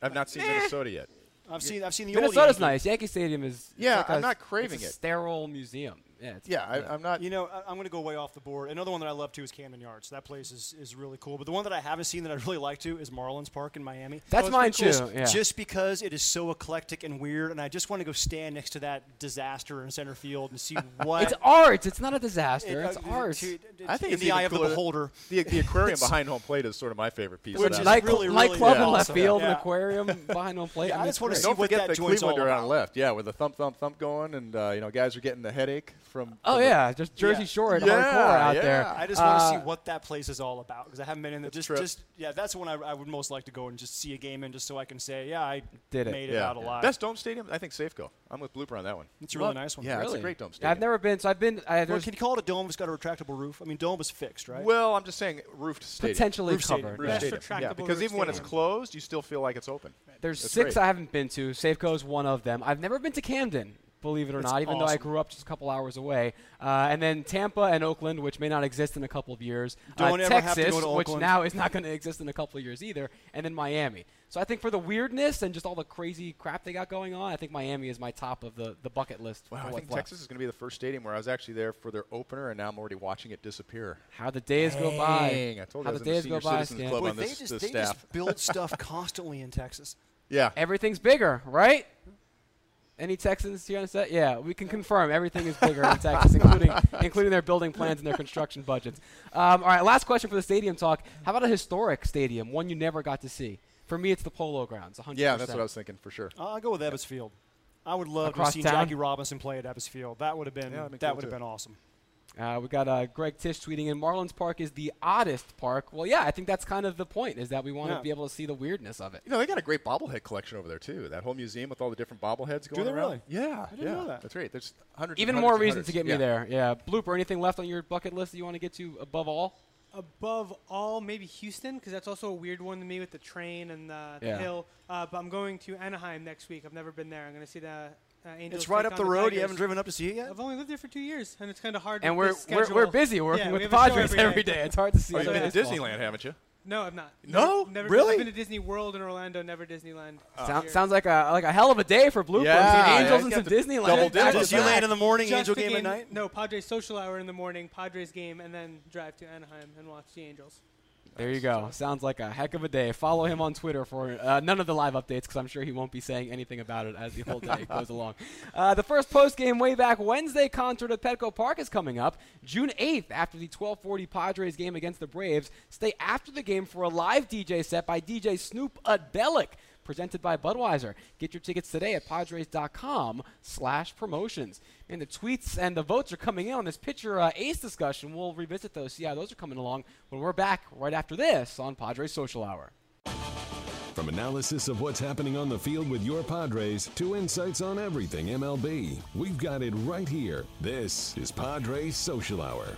I've not seen Minnesota yet. I've seen I've seen the Minnesota's old Yankee. nice. Yankee Stadium is Yeah, like I'm a- not craving it's a it. Sterile museum. Yeah, it's, Yeah, I, I'm not. You know, I- I'm going to go way off the board. Another one that I love too is Camden Yards. That place is, is really cool. But the one that I haven't seen that I'd really like to is Marlins Park in Miami. That's it's mine cool. too, yeah. Just because it is so eclectic and weird, and I just want to go stand next to that disaster in center field and see what. It's art. It's not a disaster. it- it's uh, art. to- I think in it's the eye of the cooler- beholder. The, the aquarium behind home plate is sort of my favorite piece. Which of is that. Night, really, nightclub really in left awesome. field, an aquarium behind home plate. Yeah, I I just wanna it's see great. Don't what forget that the joint's all Clevelander on about. left. Yeah, with the thump, thump, thump going, and uh, you know, guys are getting the headache from. Oh from yeah, just Jersey Yeah. Shore and Yeah, hardcore out yeah. there. I just want to Uh, see what that place is all about because I haven't been in there. Just, trip. just yeah, that's when I, I would most like to go and just see a game in, just so I can say, yeah, I Did it. made it yeah. out alive. Best dome stadium, I think Safeco. I'm with Blooper on that one. It's a really nice one. Yeah, it's Really? a great dome Yeah, stadium. I've never been, so I've been. I, Well, there's can you call it a dome? It's got a retractable roof. I mean, dome is fixed, right? Well, I'm just saying roofed stadium. potentially Roof stadium. covered. Roof yeah. Best stadium. Yeah, retractable because roof even when it's closed, you still feel like it's open. There's That's six great. I haven't been to. Safeco is one of them. I've never been to Camden, believe it or That's not, even though I grew up just a couple hours away. Uh, and then Tampa and Oakland, which may not exist in a couple of years. Don't uh, ever have to Texas, go to which now is not going to exist in a couple of years either. And then Miami. So I think for the weirdness and just all the crazy crap they got going on, I think Miami is my top of the, the bucket list. Wow, for I think left. Texas is going to be the first stadium where I was actually there for their opener, and now I'm already watching it disappear. How the days go by. I told you How I was the days the go Senior by, Citizens Club Boy, on they this, just this they staff. just build stuff constantly in Texas. yeah, Everything's bigger, right? Any Texans here on set? Yeah, we can confirm everything is bigger in Texas, including including their building plans and their construction budgets. Um, all right, last question for the stadium talk. How about a historic stadium, one you never got to see? For me, it's the Polo Grounds. 100%. yeah, that's what I was thinking for sure. I'll go with Ebbets Field. I would love Across to see town? Jackie Robinson play at Ebbets Field. That would have been Yeah, that'd be that cool would have been awesome. Uh, we got uh, Greg Tish tweeting in. Marlins Park is the oddest park. Well, yeah, I think that's kind of the point. Is that we want to Yeah. be able to see the weirdness of it. You know, they got a great bobblehead collection over there too. That whole museum with all the different bobbleheads going they around. really? Yeah, I didn't yeah, know that. That's right. There's hundreds. Even and more hundreds reasons to hundreds. get me there. Yeah, blooper. Anything left on your bucket list that you want to get to above all? Above all, maybe Houston, because that's also a weird one to me with the train and the, the Yeah. hill. Uh, but I'm going to Anaheim next week. I've never been there. I'm going to see the uh, Angels. It's right up on the road. You haven't driven up to see it yet. I've only lived there for two years, and it's kind of hard. And with we're, this we're we're busy working Yeah, with the have a show Padres every every day. day. It's hard to see. Oh, you've been to. Disneyland, haven't you? No, I'm not. No? never Really? I've been to Disney World in Orlando, never Disneyland. Sound, sounds like a like a hell of a day for Blooper. Yeah, Between yeah, Angels you and some Disneyland. double back to digits. back. Disneyland in the morning, Just Angel the game at night. No, Padres social hour in the morning, Padres game, and then drive to Anaheim and watch the Angels. There you go. Sounds like a heck of a day. Follow him on Twitter for uh, none of the live updates because I'm sure he won't be saying anything about it as the whole day goes along. Uh, the first post game way back Wednesday concert at Petco Park is coming up June 8th after the 12:40 Padres game against the Braves. Stay after the game for a live DJ set by DJ Snoop Udbellick. Presented by Budweiser. Get your tickets today at Padres.com slash promotions. And the tweets and the votes are coming in on this pitcher uh, ace discussion. We'll revisit those, see how those are coming along when we're back right after this on Padres Social Hour. From analysis of what's happening on the field with your Padres to insights on everything MLB, we've got it right here. This is Padres Social Hour.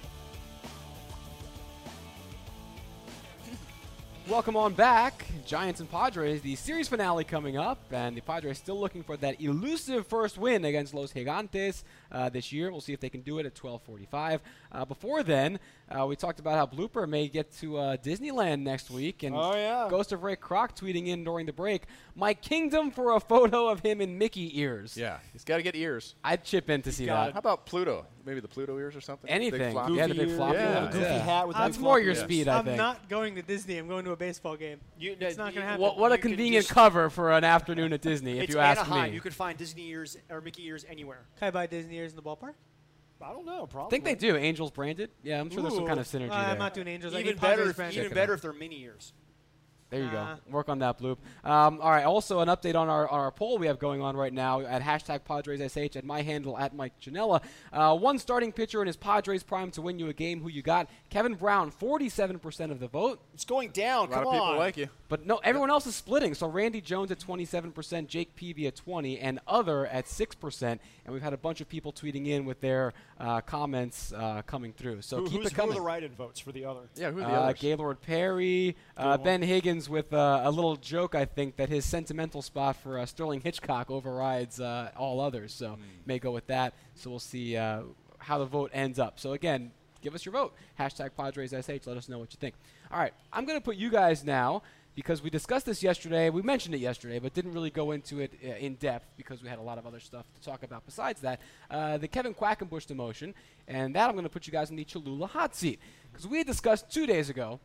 Welcome on back. Giants and Padres, the series finale coming up, and the Padres still looking for that elusive first win against Los Gigantes uh, this year. We'll see if they can do it at 12:45. Uh, before then, uh, we talked about how Blooper may get to uh, Disneyland next week, and Oh, yeah. Ghost of Ray Kroc tweeting in during the break, "My kingdom for a photo of him in Mickey ears." Yeah, he's got to get ears. I'd chip in to see got that. How about Pluto? Maybe the Pluto ears or something. Anything. floppy Yeah, the big floppy yeah, ones. goofy yeah. hat with That's more floppy your ears. speed, I I'm think. not going to Disney. I'm going to a baseball game. You, It's not gonna happen. What, what a convenient cover for an afternoon at Disney, if it's you ask Anaheim. me. You could find Disney ears or Mickey ears anywhere. Can I buy Disney ears in the ballpark? I don't know. I Probably. think they do. Angels branded. Yeah, I'm sure there's some kind of synergy Uh, there. I'm not doing Angels. I Even need better. If, even better if they're mini ears. There you Nah. go. Work on that, Bloop. Um, all right. Also, an update on our on our poll we have going on right now at hashtag PadresSH at my handle at Mike Janela. Uh, one starting pitcher in his Padres prime to win you a game. Who you got? Kevin Brown, 47% of the vote. It's going down. A lot Come of people on. like you. But no, everyone else is splitting. So Randy Jones at 27%, Jake Peavy at 20, and other at 6%. And we've had a bunch of people tweeting in with their uh, comments uh, coming through. So Who, keep who's, it coming. Who are the write-in votes for the other? Yeah, who are the Uh, others? Gaylord Perry, uh. Ben Higgins with uh, a little joke, I think, that his sentimental spot for uh, Sterling Hitchcock overrides uh, all others. So may go with that. So we'll see uh, how the vote ends up. So again, give us your vote. Hashtag PadresSH. Let us know what you think. All right, I'm going to put you guys now because we discussed this yesterday. We mentioned it yesterday, but didn't really go into it uh, in depth because we had a lot of other stuff to talk about besides that. Uh, the Kevin Quackenbush demotion, and that I'm going to put you guys in the Cholula hot seat because we had discussed two days ago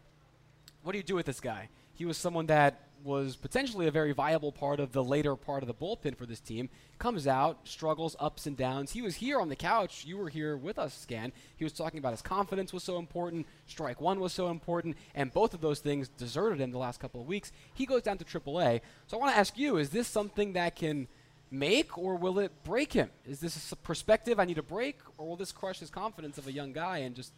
what do you do with this guy? He was someone that was potentially a very viable part of the later part of the bullpen for this team. Comes out, struggles, ups and downs. He was here on the couch. You were here with us, Scan. He was talking about his confidence was so important, strike one was so important, and both of those things deserted him the last couple of weeks. He goes down to AAA. So I want to ask you: Is this something that can make or will it break him? Is this a perspective I need to break, or will this crush his confidence of a young guy and just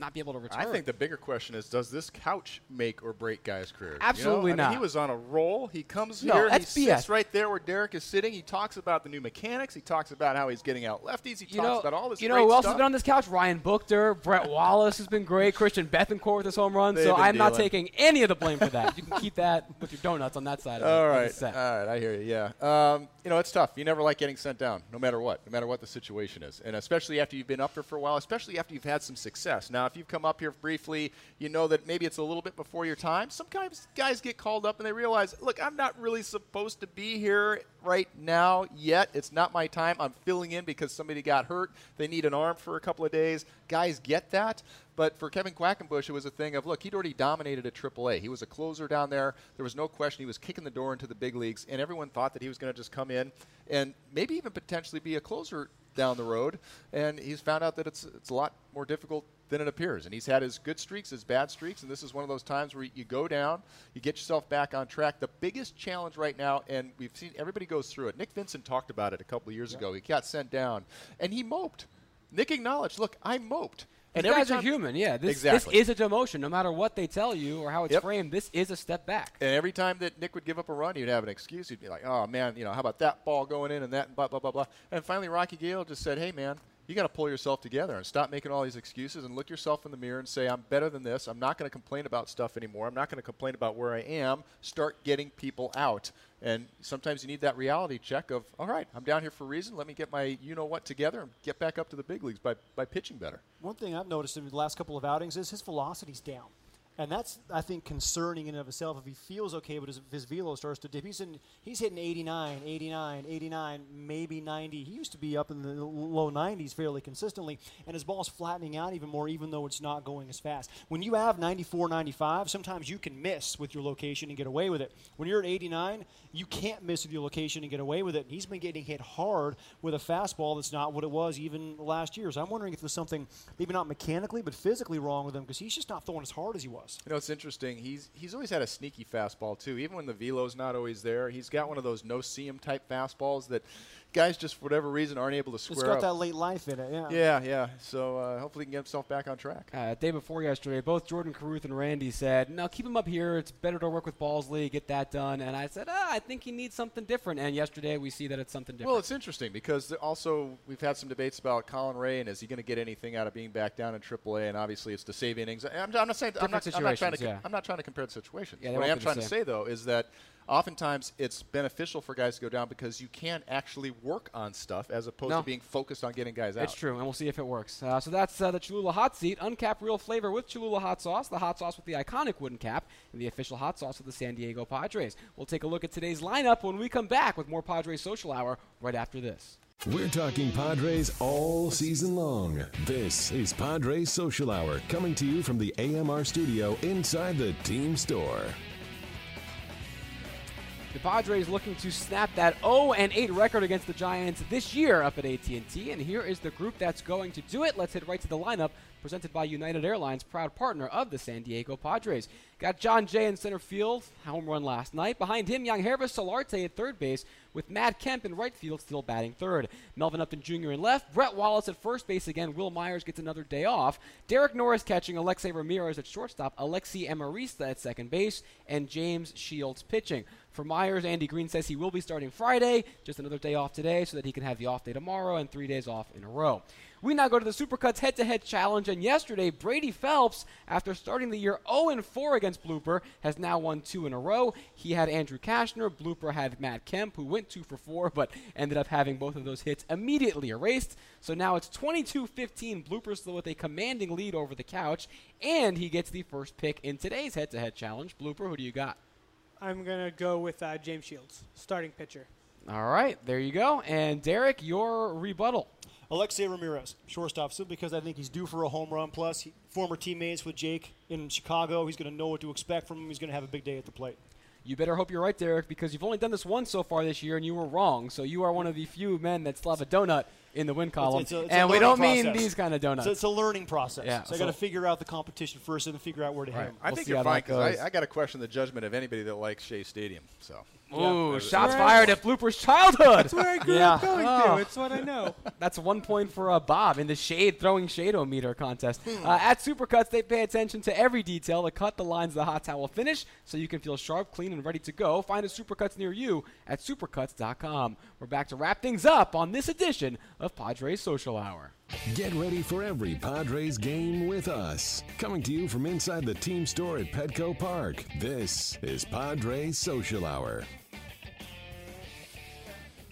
not be able to return? I think the bigger question is, does this couch make or break guys' careers? Absolutely you know? I mean, not. he was on a roll. He comes No, here, he that's sits BS. right there where Derek is sitting. He talks about the new mechanics. He talks about how he's getting out lefties. He you talks know, about all this you know who else stuff. has been on this couch? Ryan Buchter, Brett Wallace has been great, Christian Bethancourt with his home run. They've So I'm not taking any of the blame for that. You can keep that with your donuts on that side of, All right, all right, I hear you. Yeah, um, you know it's tough. You never like getting sent down, no matter what, no matter what the situation is, and especially after you've been up there for a while, especially after you've had some success. Now, if you've come up here briefly, you know that maybe it's a little bit before your time. Sometimes guys get called up and they realize, look, I'm not really supposed to be here right now yet. It's not my time. I'm filling in because somebody got hurt. They need an arm for a couple of days. Guys get that. But for Kevin Quackenbush, it was a thing of, look, he'd already dominated at AAA. He was a closer down there. There was no question he was kicking the door into the big leagues, and everyone thought that he was going to just come in and maybe even potentially be a closer down the road. And he's found out that it's, it's a lot more difficult than it appears. And he's had his good streaks, his bad streaks, and this is one of those times where you go down, you get yourself back on track. The biggest challenge right now, and we've seen everybody goes through it. Nick Vincent talked about it a couple of years ago. He got sent down, and he moped. Nick acknowledged, look, I moped. And These guys are human, yeah. This, Exactly. this is a demotion. No matter what they tell you or how it's Yep. framed, this is a step back. And every time that Nick would give up a run, he'd have an excuse. He'd be like, "Oh man, you know, how about that ball going in and that and blah blah blah blah." And finally, Rocky Gale just said, "Hey man, you got to pull yourself together and stop making all these excuses and look yourself in the mirror and say, I'm better than this. I'm not going to complain about stuff anymore. I'm not going to complain about where I am. Start getting people out." And sometimes you need that reality check of, "All right, I'm down here for a reason. Let me get my you know what together and get back up to the big leagues by by pitching better." One thing I've noticed in the last couple of outings is his velocity's down. And that's, I think, concerning in and of itself. If he feels okay, but his, his velo starts to dip, he's, in, he's hitting 89, 89, 89, maybe 90. He used to be up in the low 90s fairly consistently, and his ball's flattening out even more, even though it's not going as fast. When you have 94, 95, sometimes you can miss with your location and get away with it. When you're at 89, you can't miss with your location and get away with it. And he's been getting hit hard with a fastball that's not what it was even last year. So I'm wondering if there's something, maybe not mechanically, but physically wrong with him because he's just not throwing as hard as he was. You know, it's interesting. He's he's always had a sneaky fastball too. Even when the velo's not always there, he's got one of those no see type fastballs that guys just for whatever reason aren't able to It's square got up. that late life in it, yeah. yeah, yeah. So uh, hopefully he can get himself back on track. Uh, day before yesterday, both Jordan Caruth and Randy said, "No, keep him up here. It's better to work with Balsley, get that done." And I said, ah, "I think he needs something different." And yesterday, we see that it's something different. Well, it's interesting because also we've had some debates about Colin Rea and is he going to get anything out of being back down in AAA? And obviously, it's to save innings. I'm, I'm not saying I'm not, I'm not trying to situations, yeah. I'm not trying to compare the situations. Yeah, they what I won't am trying to say though is that oftentimes it's beneficial for guys to go down because you can actually work on stuff as opposed No. to being focused on getting guys out. It's true, and we'll see if it works. Uh, so that's uh, the Cholula Hot Seat, uncapped real flavor with Cholula hot sauce, the hot sauce with the iconic wooden cap, and the official hot sauce of the San Diego Padres. We'll take a look at today's lineup when we come back with more Padres Social Hour right after this. We're talking Padres all season long. This is Padres Social Hour coming to you from the AMR studio inside the team store. The Padres looking to snap that 0 and 8 record against the Giants this year up at AT&T, and here is the group that's going to do it. Let's head right to the lineup presented by United Airlines, proud partner of the San Diego Padres. Got Jon Jay in center field, home run last night. Behind him, Yangervis Solarte at third base, with Matt Kemp in right field still batting third. Melvin Upton Jr. in left, Brett Wallace at first base again. Wil Myers gets another day off. Derek Norris catching Alexei Ramirez at shortstop, Alexi Amarista at second base, and James Shields pitching. For Myers, Andy Green says he will be starting Friday, just another day off today so that he can have the off day tomorrow and three days off in a row. We now go to the Supercuts head to head challenge, and yesterday, Brady Phelps, after starting the year 0 4 against Blooper, has now won two in a row. He had Andrew Cashner, Blooper had Matt Kemp, who went 2 for 4, but ended up having both of those hits immediately erased. So now it's 22 15, Blooper still with a commanding lead over the couch, and he gets the first pick in today's head to head challenge. Blooper, who do you got? I'm gonna go with uh, James Shields, starting pitcher. All right, there you go. And Derek, your rebuttal. Alexei Ramirez, shortstop, simply because I think he's due for a home run. Plus, he, former teammates with Jake in Chicago. He's going to know what to expect from him. He's going to have a big day at the plate. You better hope you're right, Derek, because you've only done this once so far this year, and you were wrong. So you are one of the few men that still have a donut in the win column, it's a- it's and we don't mean these kind of donuts. So it's a learning process. Yeah, so I got to figure out the competition first and then figure out where to hit him. I We'll think you're fine because. I, I got to question the judgment of anybody that likes Shea Stadium. So Ooh, Yeah. shots where fired at Blooper's childhood. That's where I grew Yeah. up going Oh. to. It's what I know. That's one point for uh, Bob in the shade throwing shade-o-meter contest. Uh, at Supercuts, they pay attention to every detail to cut the lines of the hot towel finish so you can feel sharp, clean, and ready to go. Find a Supercuts near you at supercuts.com. We're back to wrap things up on this edition of Padres Social Hour. Get ready for every Padres game with us. Coming to you from inside the team store at Petco Park. This is Padres Social Hour.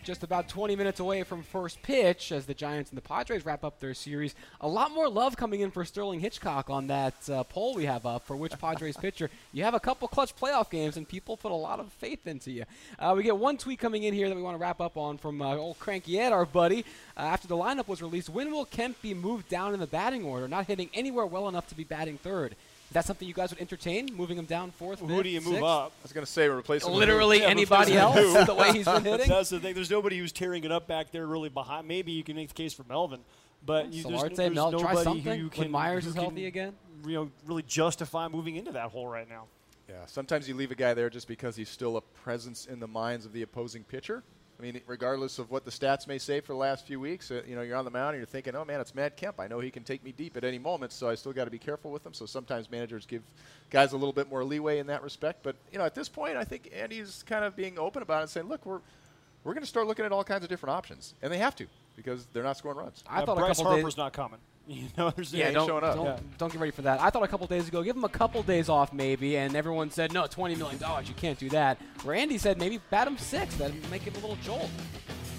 Just about 20 minutes away from first pitch as the Giants and the Padres wrap up their series. A lot more love coming in for Sterling Hitchcock on that uh, poll we have up for which Padres pitcher. You have a couple clutch playoff games, and people put a lot of faith into you. Uh, we get one tweet coming in here that we want to wrap up on from uh, old Cranky Ed, our buddy. Uh, after the lineup was released, when will Kemp be moved down in the batting order, not hitting anywhere well enough to be batting third? Is that something you guys would entertain, moving him down fourth? Who do you move sixth? up? I was going to say replace him with Literally Yeah, anybody replace else, who? the way he's been hitting? That's the thing. There's nobody who's tearing it up back there really behind. Maybe you can make the case for Melvin, but you, there's, Solarte, there's Mel, nobody try who something. when Myers who is can, healthy again. You know, really justify moving into that hole right now. Yeah, sometimes you leave a guy there just because he's still a presence in the minds of the opposing pitcher. I mean, regardless of what the stats may say for the last few weeks, uh, you know, you're on the mound and you're thinking, oh man, it's Matt Kemp. I know he can take me deep at any moment, so I still got to be careful with him. So sometimes managers give guys a little bit more leeway in that respect. But you know, at this point, I think Andy's kind of being open about it and saying, look, we're we're going to start looking at all kinds of different options, and they have to because they're not scoring runs. I Uh, thought a Bryce couple Harper's days. not coming. You know, there's Yeah, don't, showing up. Don't, Yeah. don't get ready for that. I thought a couple days ago, give him a couple days off maybe, and everyone said, no, $20 million, you can't do that. Where Andy said, maybe bat him six, that make it a little jolt.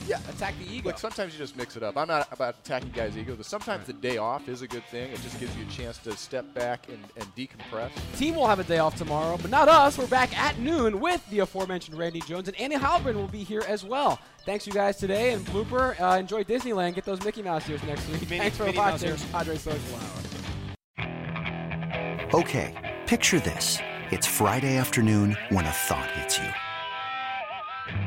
Yeah. Attack the ego. Look, sometimes you just mix it up. I'm not about attacking guys' ego, but sometimes the day off is a good thing. It just gives you a chance to step back and, and decompress. Team will have a day off tomorrow, but not us. We're back at noon with the aforementioned Randy Jones, and Andy Halbrin will be here as well. Thanks, you guys, today. And Blooper, uh, enjoy Disneyland. Get those Mickey Mouse ears next week. Minnie- Thanks for Minnie watching ears. Padres Social Hour. Okay, picture this. It's Friday afternoon when a thought hits you.